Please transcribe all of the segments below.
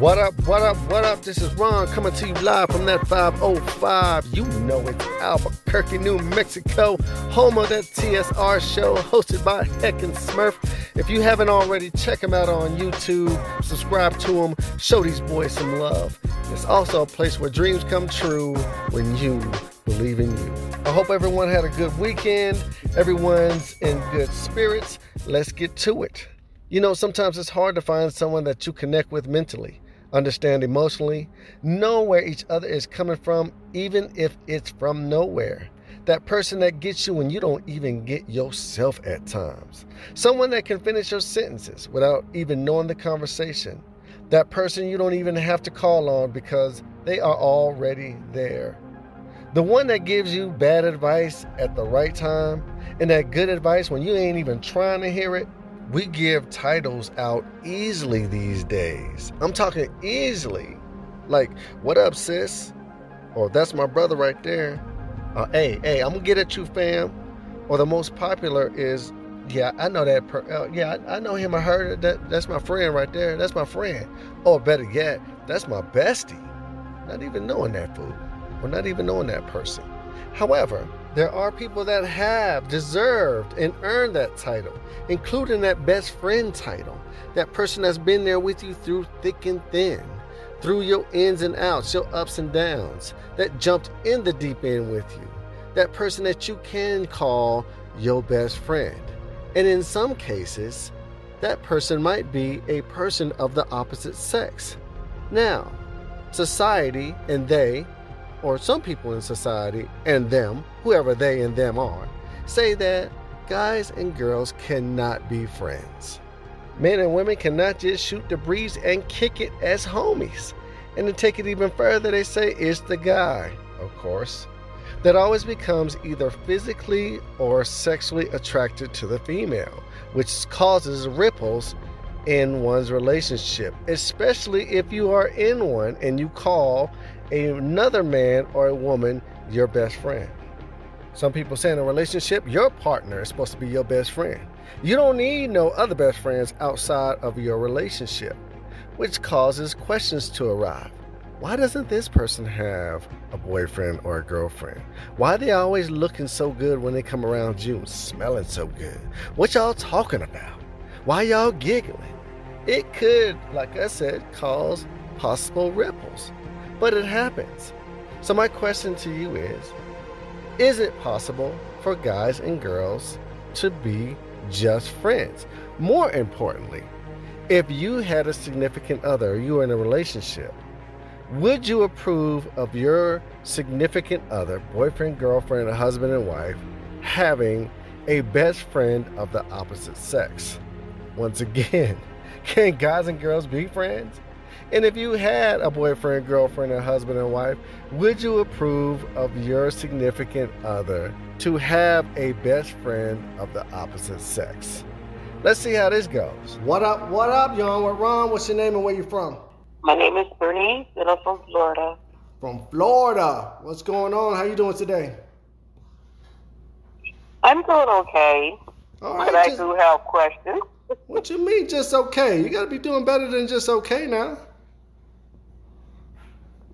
What up, what up, what up? This is Ron coming to you live from that 505. You know it's Albuquerque, New Mexico, home of that TSR show hosted by Heckin Smurf. If you haven't already, check him out on YouTube, subscribe to him, show these boys some love. It's also a place where dreams come true when you believe in you. I hope everyone had a good weekend, everyone's in good spirits. Let's get to it. You know, sometimes it's hard to find someone that you connect with mentally understand emotionally, know where each other is coming from, even if it's from nowhere. That person that gets you when you don't even get yourself at times. Someone that can finish your sentences without even knowing the conversation. That person you don't even have to call on because they are already there. The one that gives you bad advice at the right time and that good advice when you ain't even trying to hear it we give titles out easily these days. I'm talking easily. Like, what up, sis? Or that's my brother right there. Uh, hey, hey, I'm gonna get at you, fam. Or the most popular is, yeah, I know that. Per- uh, yeah, I, I, know him. I heard that. That's my friend right there. That's my friend. Or better yet, that's my bestie. Not even knowing that fool, or not even knowing that person. However, there are people that have deserved and earned that title, including that best friend title. That person that's been there with you through thick and thin, through your ins and outs, your ups and downs, that jumped in the deep end with you. That person that you can call your best friend. And in some cases, that person might be a person of the opposite sex. Now, society and they or some people in society and them, whoever they and them are, say that guys and girls cannot be friends. Men and women cannot just shoot the breeze and kick it as homies. And to take it even further, they say it's the guy, of course, that always becomes either physically or sexually attracted to the female, which causes ripples in one's relationship, especially if you are in one and you call another man or a woman your best friend. Some people say in a relationship, your partner is supposed to be your best friend. You don't need no other best friends outside of your relationship, which causes questions to arrive. Why doesn't this person have a boyfriend or a girlfriend? Why are they always looking so good when they come around you, smelling so good? What y'all talking about? Why y'all giggling? It could, like I said, cause possible ripples but it happens. So, my question to you is Is it possible for guys and girls to be just friends? More importantly, if you had a significant other, you were in a relationship, would you approve of your significant other, boyfriend, girlfriend, husband, and wife, having a best friend of the opposite sex? Once again, can guys and girls be friends? And if you had a boyfriend, girlfriend, and husband and wife, would you approve of your significant other to have a best friend of the opposite sex? Let's see how this goes. What up, what up, y'all? What Ron? What's your name and where you from? My name is Bernice and I'm from Florida. From Florida. What's going on? How you doing today? I'm doing okay. All right, but just, I do have questions. what you mean just okay? You gotta be doing better than just okay now.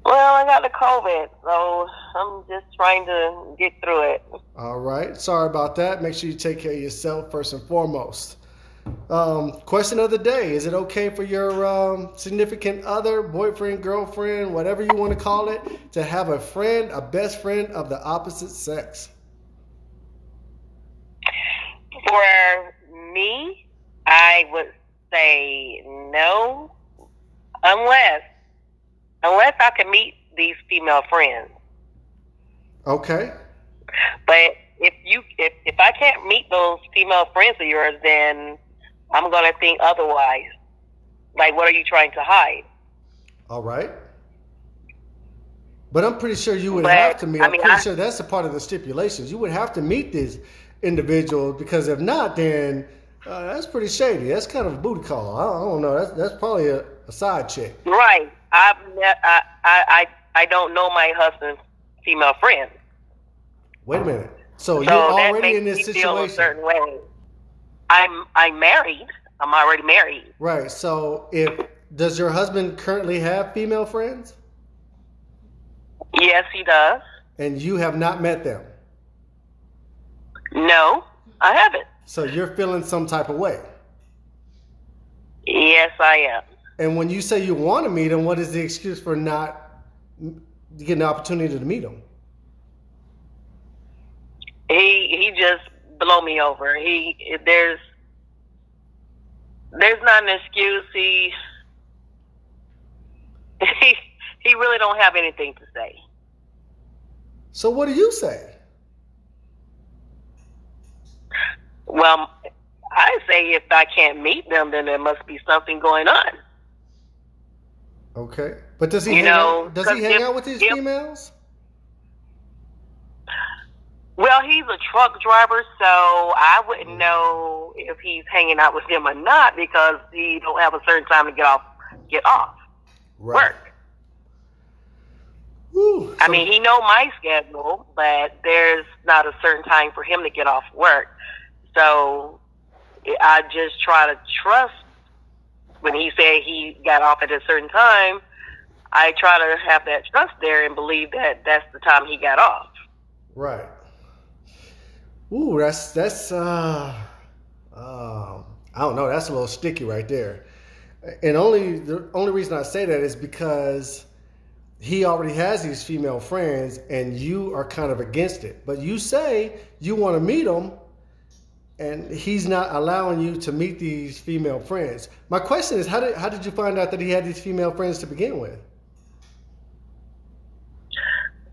Well, I got the COVID, so I'm just trying to get through it. All right. Sorry about that. Make sure you take care of yourself first and foremost. Um, question of the day Is it okay for your um, significant other, boyfriend, girlfriend, whatever you want to call it, to have a friend, a best friend of the opposite sex? For me, I would say no, unless unless I can meet these female friends. Okay. But if you if if I can't meet those female friends of yours, then I'm gonna think otherwise. Like, what are you trying to hide? All right. But I'm pretty sure you would but, have to meet. I'm I mean, pretty I, sure that's a part of the stipulations. You would have to meet these individuals because if not, then uh, that's pretty shady. That's kind of a booty call. I, I don't know. That's that's probably a, a side chick. Right. I've I, I I don't know my husband's female friend. Wait a minute. So, so you're already in this situation. a certain way. I'm I'm married. I'm already married. Right. So if does your husband currently have female friends? Yes, he does. And you have not met them? No, I haven't. So you're feeling some type of way? Yes, I am. And when you say you want to meet him, what is the excuse for not getting the opportunity to meet him? He he just blow me over. He there's there's not an excuse. He he he really don't have anything to say. So what do you say? Well, I say if I can't meet them, then there must be something going on. Okay, but does he You hang know, out, does he hang if- out with these if- females? Well, he's a truck driver, so I wouldn't mm. know if he's hanging out with them or not because he don't have a certain time to get off get off work. Woo. I mean, he know my schedule, but there's not a certain time for him to get off work. So I just try to trust when he said he got off at a certain time. I try to have that trust there and believe that that's the time he got off. Right. Ooh, that's that's uh, uh, I don't know. That's a little sticky right there. And only the only reason I say that is because he already has these female friends, and you are kind of against it. But you say you want to meet them, and he's not allowing you to meet these female friends. My question is, how did how did you find out that he had these female friends to begin with?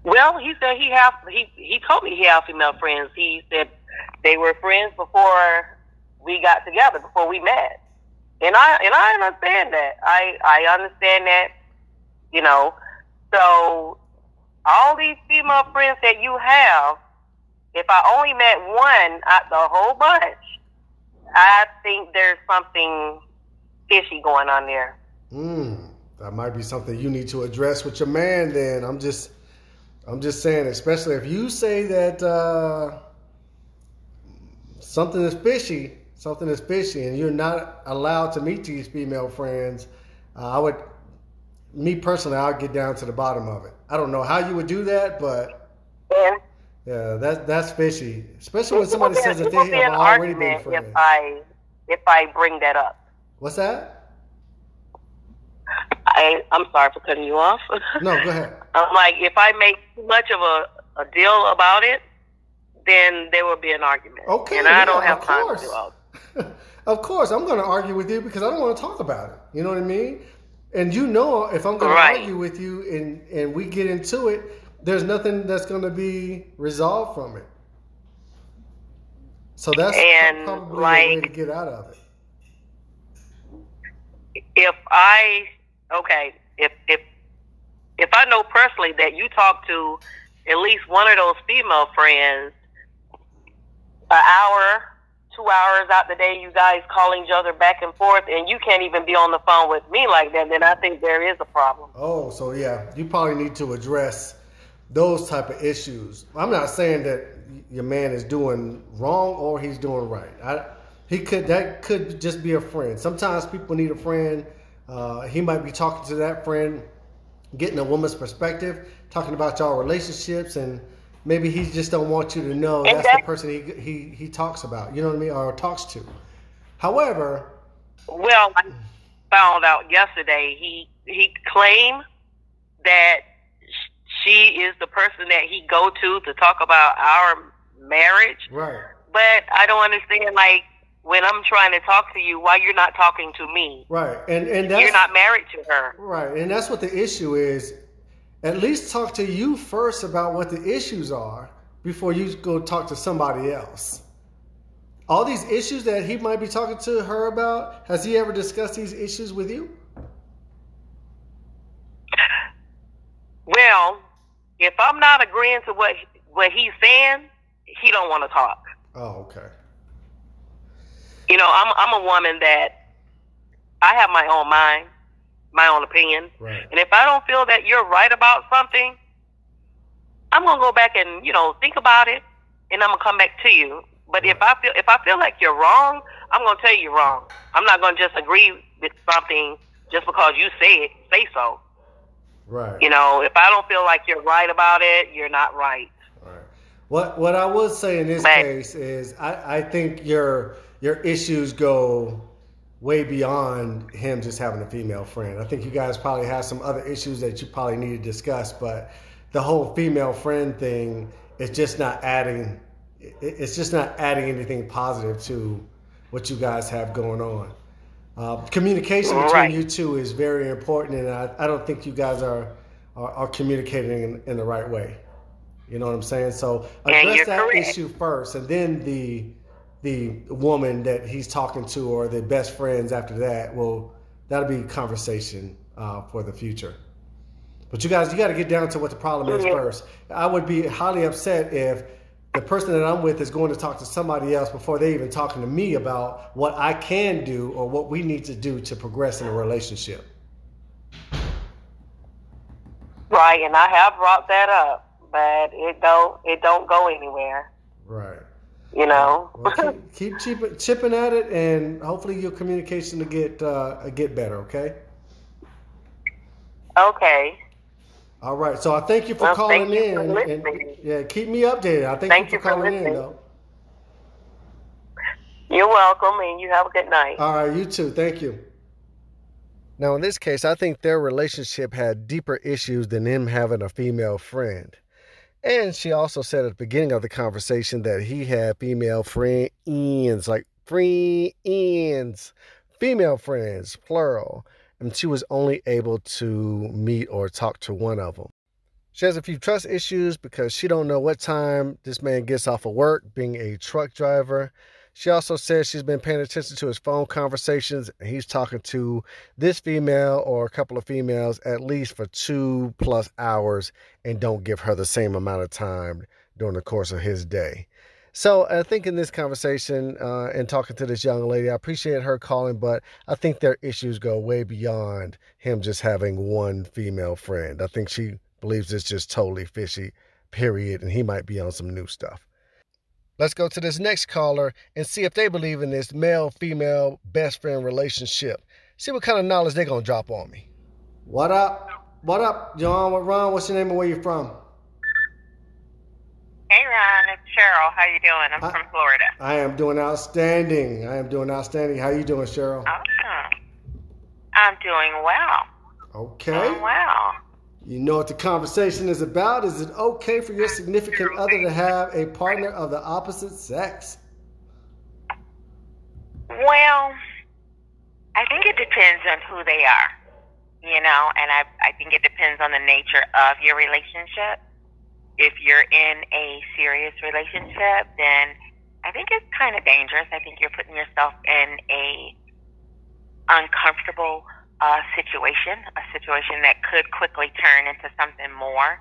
Well, he said he have he he told me he had female friends. He said they were friends before we got together, before we met. And I and I understand that. I I understand that, you know. So all these female friends that you have, if I only met one out the whole bunch, I think there's something fishy going on there. Hmm, that might be something you need to address with your man. Then I'm just, I'm just saying, especially if you say that uh, something is fishy, something is fishy, and you're not allowed to meet these female friends. Uh, I would, me personally, I'll get down to the bottom of it. I don't know how you would do that, but yeah, that's that's fishy, especially when somebody says that they have already been friends. if I if I bring that up. What's that? I I'm sorry for cutting you off. No, go ahead. I'm like, if I make too much of a, a deal about it, then there will be an argument. Okay, and I don't have of time course. to do all. of course, I'm going to argue with you because I don't want to talk about it. You know what I mean? And you know, if I'm going Right. to argue with you and and we get into it, there's nothing that's going to be resolved from it. So that's And, probably a way to get out of it. If I okay, if if if I know personally that you talk to at least one of those female friends, an hour, two hours out the day, you guys calling each other back and forth, and you can't even be on the phone with me like that, then I think there is a problem. Oh, so yeah, you probably need to address those type of issues. I'm not saying that your man is doing wrong or he's doing right. I, he could that could just be a friend. Sometimes people need a friend. Uh, he might be talking to that friend, getting a woman's perspective, talking about y'all relationships, and maybe he just don't want you to know that's the person he he he talks about. You know what I mean, or talks to. However, Well, I found out yesterday he he claimed that she is the person that he go to to talk about our marriage, right. but I don't understand like when I'm trying to talk to you, why you're not talking to me? Right, and and that's You're not married to her. Right, and that's what the issue is. At least talk to you first about what the issues are before you go talk to somebody else. All these issues that he might be talking to her about, has he ever discussed these issues with you? Well, if I'm not agreeing to what what he's saying, he don't want to talk. Oh, okay. You know, I'm I'm a woman that I have my own mind, my own opinion. Right. And if I don't feel that you're right about something, I'm gonna go back and you know think about it, and I'm gonna come back to you. But if I feel if I feel like you're wrong, I'm gonna tell you you're wrong. I'm not gonna just agree with something just because you say it, say so. Right. You know, if I don't feel like you're right about it, you're not right. Right. What what I would say in this But- case is I, I think your your issues go way beyond him just having a female friend. I think you guys probably have some other issues that you probably need to discuss, but the whole female friend thing is just not adding it's just not adding anything positive to what you guys have going on. Uh, communication between Right. you two is very important, and I, I don't think you guys are are, are communicating in, in the right way. You know what I'm saying? So address that correct. issue first, and then the the woman that he's talking to or the best friends after that. Well, that'll be conversation uh, for the future. But you guys, you got to get down to what the problem is Yeah. first. I would be highly upset if the person that I'm with is going to talk to somebody else before they even talking to me about what I can do or what we need to do to progress in a relationship. Right, and I have brought that up, but it don't it don't go anywhere. Right. You know. Well, keep, keep chipping, chipping at it, and hopefully your communication to get uh, get better. Okay. okay. All right. So I thank you for Well, calling thank you in. for and, yeah, keep me updated. I thank, Thank you you for for calling in, though. You're welcome, and you have a good night. All right. You too. Thank you. Now, in this case, I think their relationship had deeper issues than him having a female friend. And she also said at the beginning of the conversation that he had female friends, like friends, female friends, plural. And she was only able to meet or talk to one of them. She has a few trust issues because she don't know what time this man gets off of work, being a truck driver. She also says she's been paying attention to his phone conversations. And he's talking to this female or a couple of females at least for two plus hours and don't give her the same amount of time during the course of his day. So I think in this conversation uh, and talking to this young lady, I appreciate her calling, but I think their issues go way beyond him just having one female friend. I think she believes it's just totally fishy, period, and he might be on some new stuff. Let's go to this next caller and see if they believe in this male female best friend relationship. See what kind of knowledge they're going to drop on me. What up? What up, John? What Ron? What's your name and where you from? Ron, it's Cheryl. How you doing? I'm Hi. from Florida. I am doing outstanding. I am doing outstanding. How you doing, Cheryl? Awesome. I'm doing well. Okay. Doing well. You know what the conversation is about. Is it okay for your significant other to have a partner of the opposite sex? Well, I think it depends on who they are, you know, and I I think it depends on the nature of your relationship. If you're in a serious relationship, then I think it's kind of dangerous. I think you're putting yourself in a uncomfortable uh, situation, a situation that could quickly turn into something more.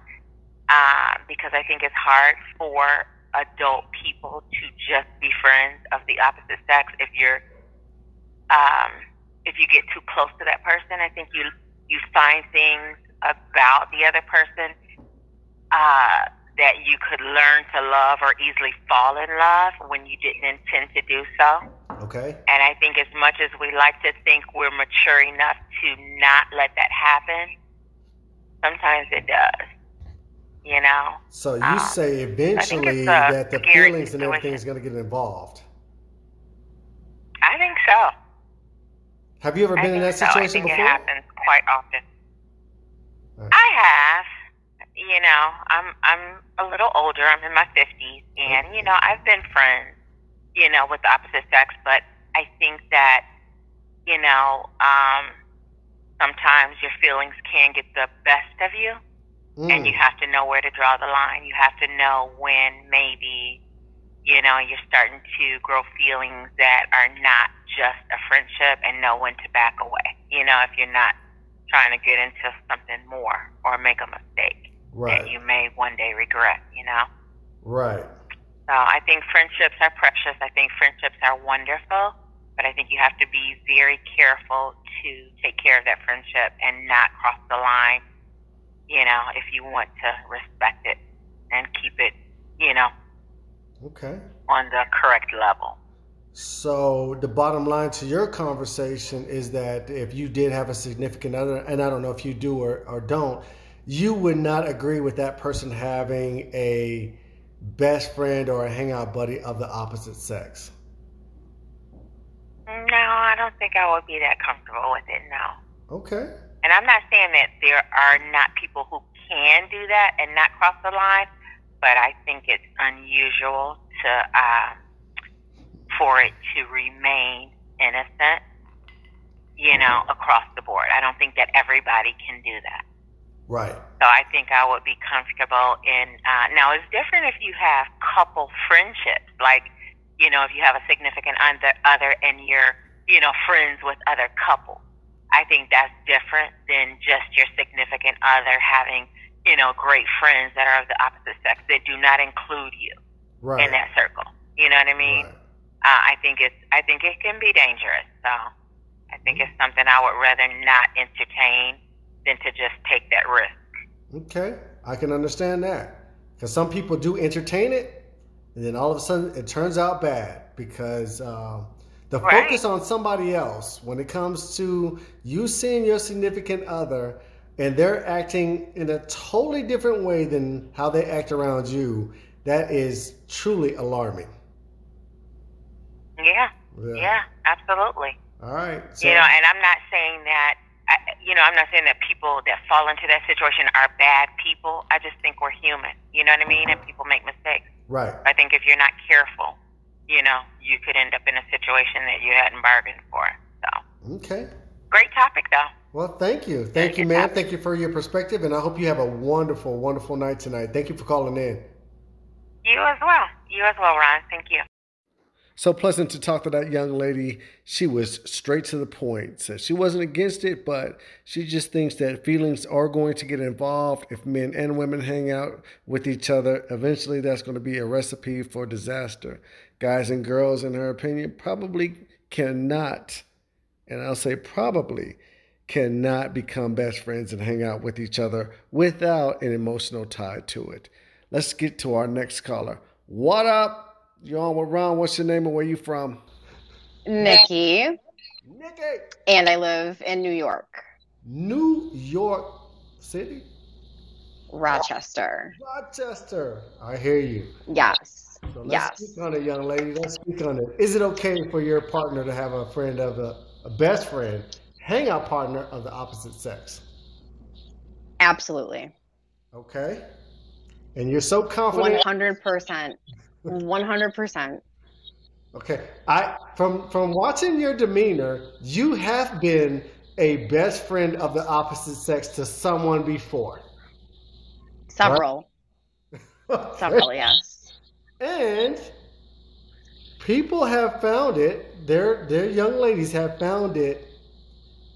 Uh, because I think it's hard for adult people to just be friends of the opposite sex. If you're, um, if you get too close to that person, I think you you find things about the other person uh, that you could learn to love or easily fall in love when you didn't intend to do so. Okay. And I think as much as we like to think we're mature enough to not let that happen, sometimes it does. You know? So you Uh, say eventually that the feelings and situation. everything is going to get involved. I think so. Have you ever I been in that so. I situation think before? it happens quite often. Right. I have. You know, I'm I'm a little older. I'm in my fifties, and you know, I've been friends, you know, with the opposite sex. But I think that, you know, um, sometimes your feelings can get the best of you, and Mm. you have to know where to draw the line. You have to know when maybe, you know, you're starting to grow feelings that are not just a friendship, and know when to back away. You know, if you're not trying to get into something more or make a mistake Right. that you may one day regret, you know? Right. So I think friendships are precious. I think friendships are wonderful, but I think you have to be very careful to take care of that friendship and not cross the line, you know, if you want to respect it and keep it, you know, Okay. on the correct level. So the bottom line to your conversation is that if you did have a significant other, and I don't know if you do or, or don't, you would not agree with that person having a best friend or a hangout buddy of the opposite sex. No, I don't think I would be that comfortable with it. No. Okay. And I'm not saying that there are not people who can do that and not cross the line, but I think it's unusual to uh, for it to remain innocent, you know, across the board. I don't think that everybody can do that. Right. So I think I would be comfortable in. Uh, now it's different if you have couple friendships, like you know, if you have a significant other, other and you're you know friends with other couples. I think that's different than just your significant other having you know great friends that are of the opposite sex that do not include you right. in that circle. You know what I mean? Right. Uh, I think it's I think it can be dangerous. So I think it's something I would rather not entertain than to just take that risk. Okay, I can understand that because some people do entertain it, and then all of a sudden it turns out bad because uh, the Right. focus on somebody else when it comes to you seeing your significant other and they're acting in a totally different way than how they act around you. That is truly alarming. Yeah, yeah, absolutely. All right. So, you know, and I'm not saying that. I, you know, I'm not saying that people that fall into that situation are bad people. I just think we're human. You know what I mean? And people make mistakes. right. I think if you're not careful, you know, you could end up in a situation that you hadn't bargained for. So, Okay. great topic, though. Well, thank you. Thank you, man. Thank you for your perspective, and I hope you have a wonderful, wonderful night tonight. Thank you for calling in. You as well. You as well, Ron. Thank you. So pleasant to talk to that young lady. She was straight to the point. Said she wasn't against it, but she just thinks that feelings are going to get involved if men and women hang out with each other. Eventually, that's going to be a recipe for disaster. Guys and girls, in her opinion, probably cannot, and I'll say probably, cannot become best friends and hang out with each other without an emotional tie to it. Let's get to our next caller. What up? You're on with Ron. What's your name and where you from? Nikki, Nikki. and I live in New York, New York City? Rochester. Rochester. I hear you. Yes. So let's Yes. speak on it, young lady. Let's speak on it. Is it okay for your partner to have a friend of the a best friend, hangout partner of the opposite sex? Absolutely. Okay. And you're so confident. 100%. 100%. Okay. I from from watching your demeanor, you have been a best friend of the opposite sex to someone before. Several. Several, yes. And people have found it, their their young ladies have found it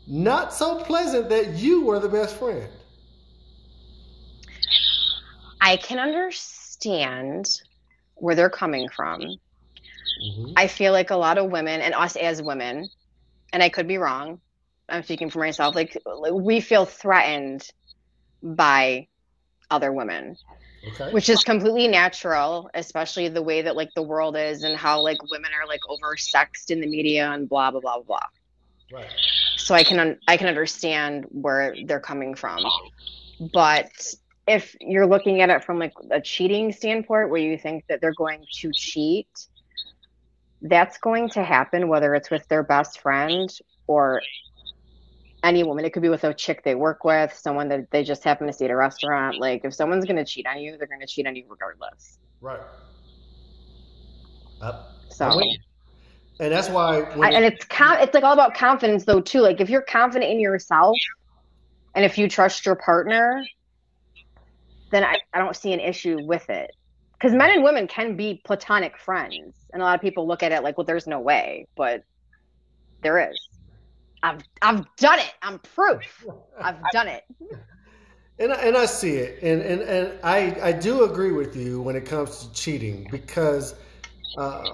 not so pleasant that you were the best friend. I can understand where they're coming from. Mm-hmm. I feel like a lot of women, and us as women, and I could be wrong, I'm speaking for myself, like we feel threatened by other women. Okay. which is completely natural especially the way that like the world is and how like women are like oversexed in the media and blah blah blah blah Right. so i can un- i can understand where they're coming from but if you're looking at it from like a cheating standpoint where you think that they're going to cheat that's going to happen whether it's with their best friend or any woman it could be with a chick they work with someone that they just happen to see at a restaurant like if someone's going to cheat on you they're going to cheat on you regardless Right. Up. so I'm with you. And that's why I, and it's con- it's like all about confidence though too like if you're confident in yourself and if you trust your partner then i, I don't see an issue with it. Because men and women can be platonic friends and a lot of people look at it like well there's no way but there is. I've i've done it. I'm proof. I've done it. And I, and I see it, and and, and I, I do agree with you when it comes to cheating because uh,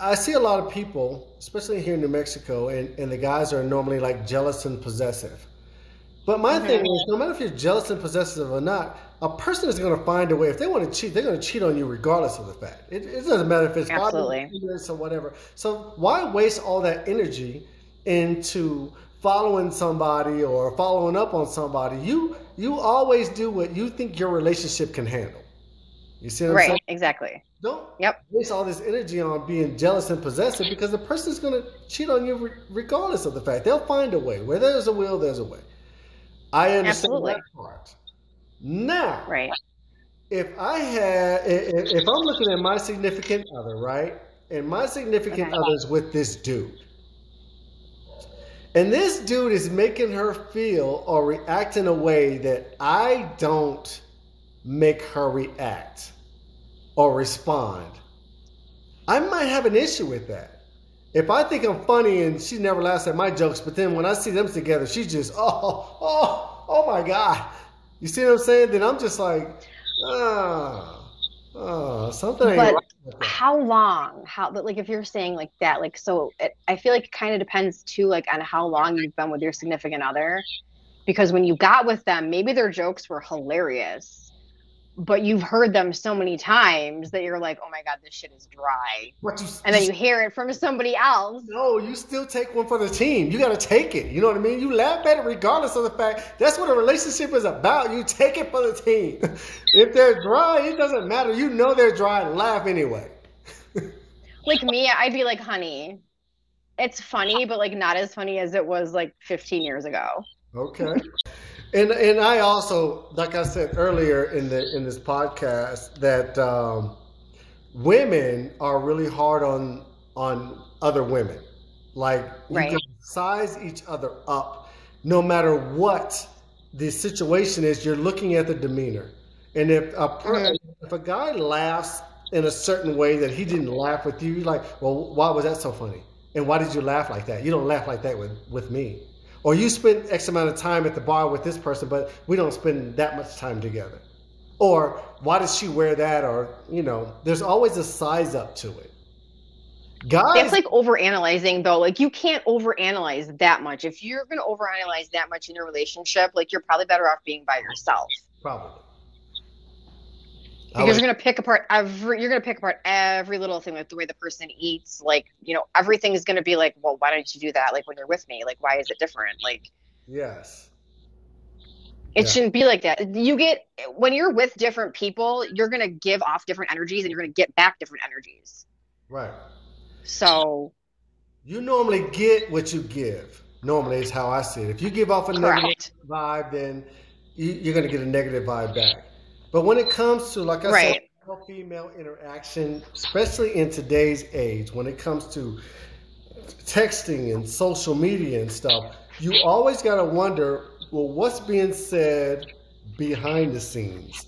I see a lot of people, especially here in New Mexico, and, and the guys are normally like jealous and possessive. But my mm-hmm. thing is, no matter if you're jealous and possessive or not, a person is going to find a way. If they want to cheat, they're going to cheat on you regardless of the fact. It, it doesn't matter if it's Absolutely. or whatever. So why waste all that energy into following somebody or following up on somebody? You you always do what you think your relationship can handle. You see right, saying? Exactly. Don't yep. waste all this energy on being jealous and possessive because the person is going to cheat on you regardless of the fact. They'll find a way. Where there's a will, there's a way. I understand Absolutely. that part. Now, right. If I had, if, if I'm looking at my significant other, right, and my significant okay. other's with this dude, and this dude is making her feel or react in a way that I don't make her react or respond. I might have an issue with that. If I think I'm funny and she never laughs at my jokes, but then when I see them together, she's just, oh, oh, oh my God. You see what I'm saying? Then I'm just like, ah, ah, something. But right how long? How? But like, if you're saying like that, like, so it, I feel like it kind of depends too, like, on how long you've been with your significant other. Because when you got with them, maybe their jokes were hilarious but you've heard them so many times that you're like, oh my god, this shit is dry. What you, and then you hear it from somebody else. No, you still take one for the team. You got to take it. You know what I mean? You laugh at it regardless of the fact. That's what a relationship is about. You take it for the team. if they're dry, it doesn't matter. You know they're dry. Laugh anyway. like me, I'd be like, honey, it's funny, but like not as funny as it was like 15 years ago. Okay. And and I also, like I said earlier in the in this podcast, that um, women are really hard on on other women. Like right. you can size each other up, no matter what the situation is. You're looking at the demeanor, and if a mm-hmm. if a guy laughs in a certain way that he didn't laugh with you, you're like, well, why was that so funny? And why did you laugh like that? You don't laugh like that with with me or you spend X amount of time at the bar with this person, but we don't spend that much time together. Or why does she wear that? Or, you know, there's always a size up to it. Guys, that's like overanalyzing though. Like you can't overanalyze that much. If you're going to overanalyze that much in your relationship, like you're probably better off being by yourself. Probably because you're gonna pick apart every you're gonna pick apart every little thing like the way the person eats like you know everything is gonna be like well why don't you do that like when you're with me? Like why is it different? Like yes. It yeah. shouldn't be like that. You get when you're with different people you're gonna give off different energies and you're gonna get back different energies. Right. So you normally get what you give. Normally is how i see it. If you give off a Correct. negative vibe then you, are going to get a negative vibe back but when it comes to, like I right. said, male female interaction, especially in today's age, when it comes to texting and social media and stuff, you always got to wonder well, what's being said behind the scenes?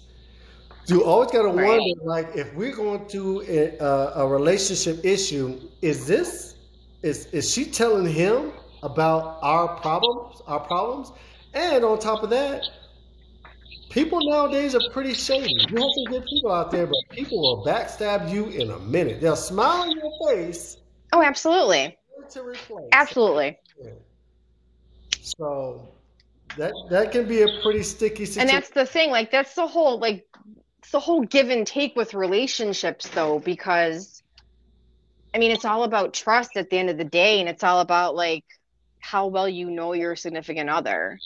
You always got to right. wonder, like, if we're going through a, a, relationship issue, is this is is she telling him about our problems, our problems? And on top of that, people nowadays are pretty shady. You have some good people out there, but people will backstab you in a minute. They'll smile in your face. Oh, absolutely. Absolutely. So that that can be a pretty sticky situation. And that's the thing. Like that's the whole like it's the whole give and take with relationships, though, because I mean it's all about trust at the end of the day, and it's all about like how well you know your significant other.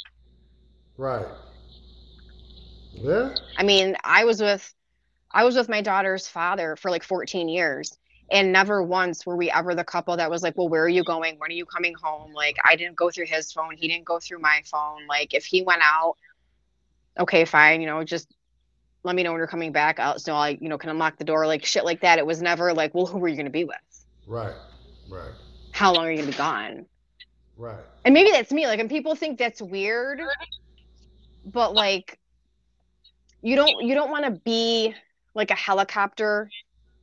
Right. Yeah. I mean, I was with I was with my daughter's father for like 14 years and never once were we ever the couple that was like, "Well, where are you going? When are you coming home?" Like I didn't go through his phone, he didn't go through my phone. Like if he went out, okay, fine, you know, just let me know when you're coming back out so I, you know, can unlock the door like shit like that. It was never like, "Well, who are you going to be with?" Right. Right. How long are you going to be gone? Right. And maybe that's me like and people think that's weird. But like you don't you don't want to be like a helicopter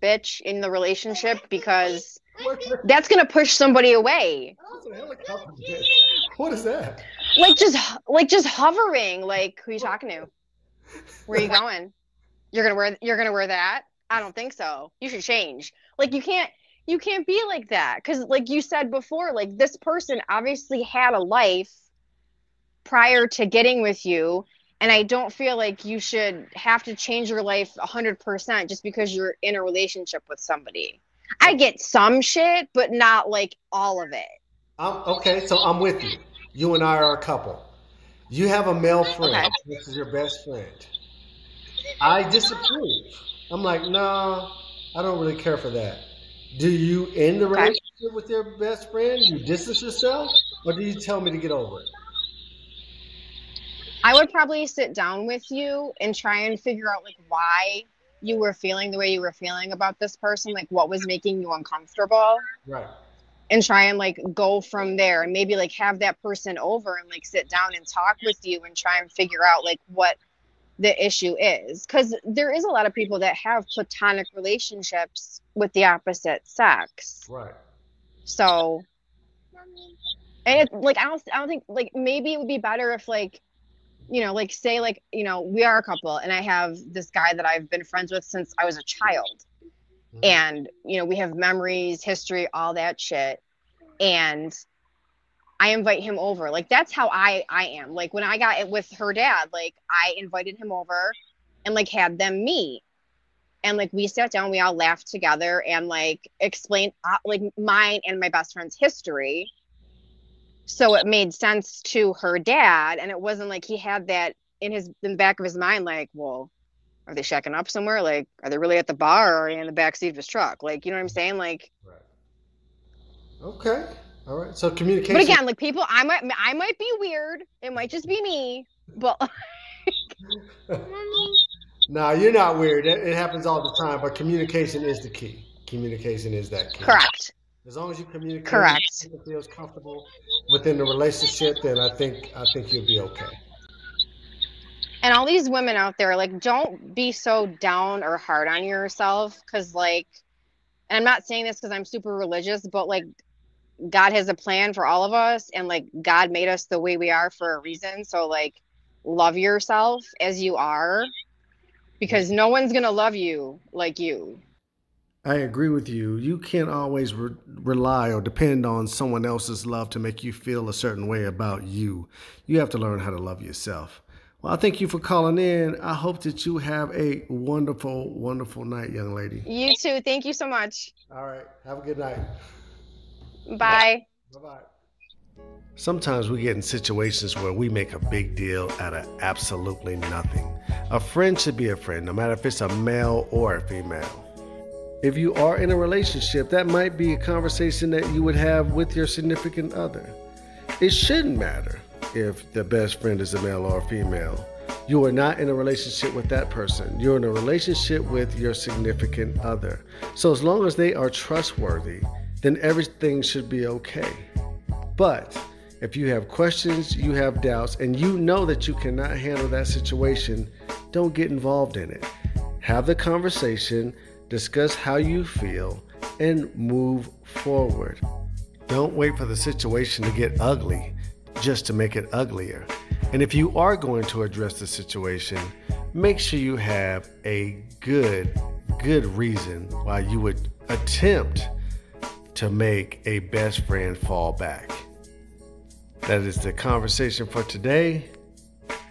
bitch in the relationship because that's gonna push somebody away. What is that? Like just like just hovering. Like who are you talking to? Where are you going? You're gonna wear you're gonna wear that? I don't think so. You should change. Like you can't you can't be like that because like you said before, like this person obviously had a life prior to getting with you and I don't feel like you should have to change your life 100% just because you're in a relationship with somebody. I get some shit, but not like all of it. I'm, okay, so I'm with you. You and I are a couple. You have a male friend. Okay. This is your best friend. I disapprove. I'm like, no, nah, I don't really care for that. Do you end the okay. relationship with your best friend? You distance yourself, or do you tell me to get over it? I would probably sit down with you and try and figure out like why you were feeling the way you were feeling about this person, like what was making you uncomfortable. Right. And try and like go from there and maybe like have that person over and like sit down and talk with you and try and figure out like what the issue is. Cause there is a lot of people that have platonic relationships with the opposite sex. Right. So and it, like I don't I don't think like maybe it would be better if like you know, like say like, you know, we are a couple and I have this guy that I've been friends with since I was a child. Mm-hmm. And, you know, we have memories, history, all that shit. And I invite him over. Like that's how I I am. Like when I got it with her dad, like I invited him over and like had them meet. And like we sat down, we all laughed together and like explained uh, like mine and my best friend's history so it made sense to her dad and it wasn't like he had that in his in the back of his mind like well are they shacking up somewhere? Like are they really at the bar or in the back seat of his truck? Like you know what i'm saying? Like right. okay. All right. So communication. But again like people i might i might be weird. It might just be me but no you're not weird. It, it happens all the time but communication is the key. Communication is that key. Correct as long as you communicate, correct, feels comfortable within the relationship, then I think I think you'll be okay. And all these women out there, like, don't be so down or hard on yourself, because like, and I'm not saying this because I'm super religious, but like, God has a plan for all of us, and like, God made us the way we are for a reason. So like, love yourself as you are, because no one's gonna love you like you. I agree with you. You can't always re- rely or depend on someone else's love to make you feel a certain way about you. You have to learn how to love yourself. Well, I thank you for calling in. I hope that you have a wonderful, wonderful night, young lady. You too. Thank you so much. All right. Have a good night. Bye. Bye bye. Sometimes we get in situations where we make a big deal out of absolutely nothing. A friend should be a friend, no matter if it's a male or a female. If you are in a relationship, that might be a conversation that you would have with your significant other. It shouldn't matter if the best friend is a male or a female. You are not in a relationship with that person. You're in a relationship with your significant other. So, as long as they are trustworthy, then everything should be okay. But if you have questions, you have doubts, and you know that you cannot handle that situation, don't get involved in it. Have the conversation discuss how you feel, and move forward. Don't wait for the situation to get ugly just to make it uglier. And if you are going to address the situation, make sure you have a good, good reason why you would attempt to make a best friend fall back. That is the conversation for today.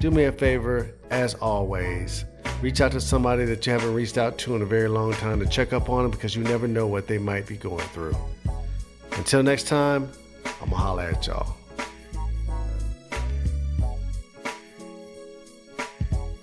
Do me a favor, as always reach out to somebody that you haven't reached out to in a very long time to check up on them because you never know what they might be going through. Until next time, I'm going to holler at y'all.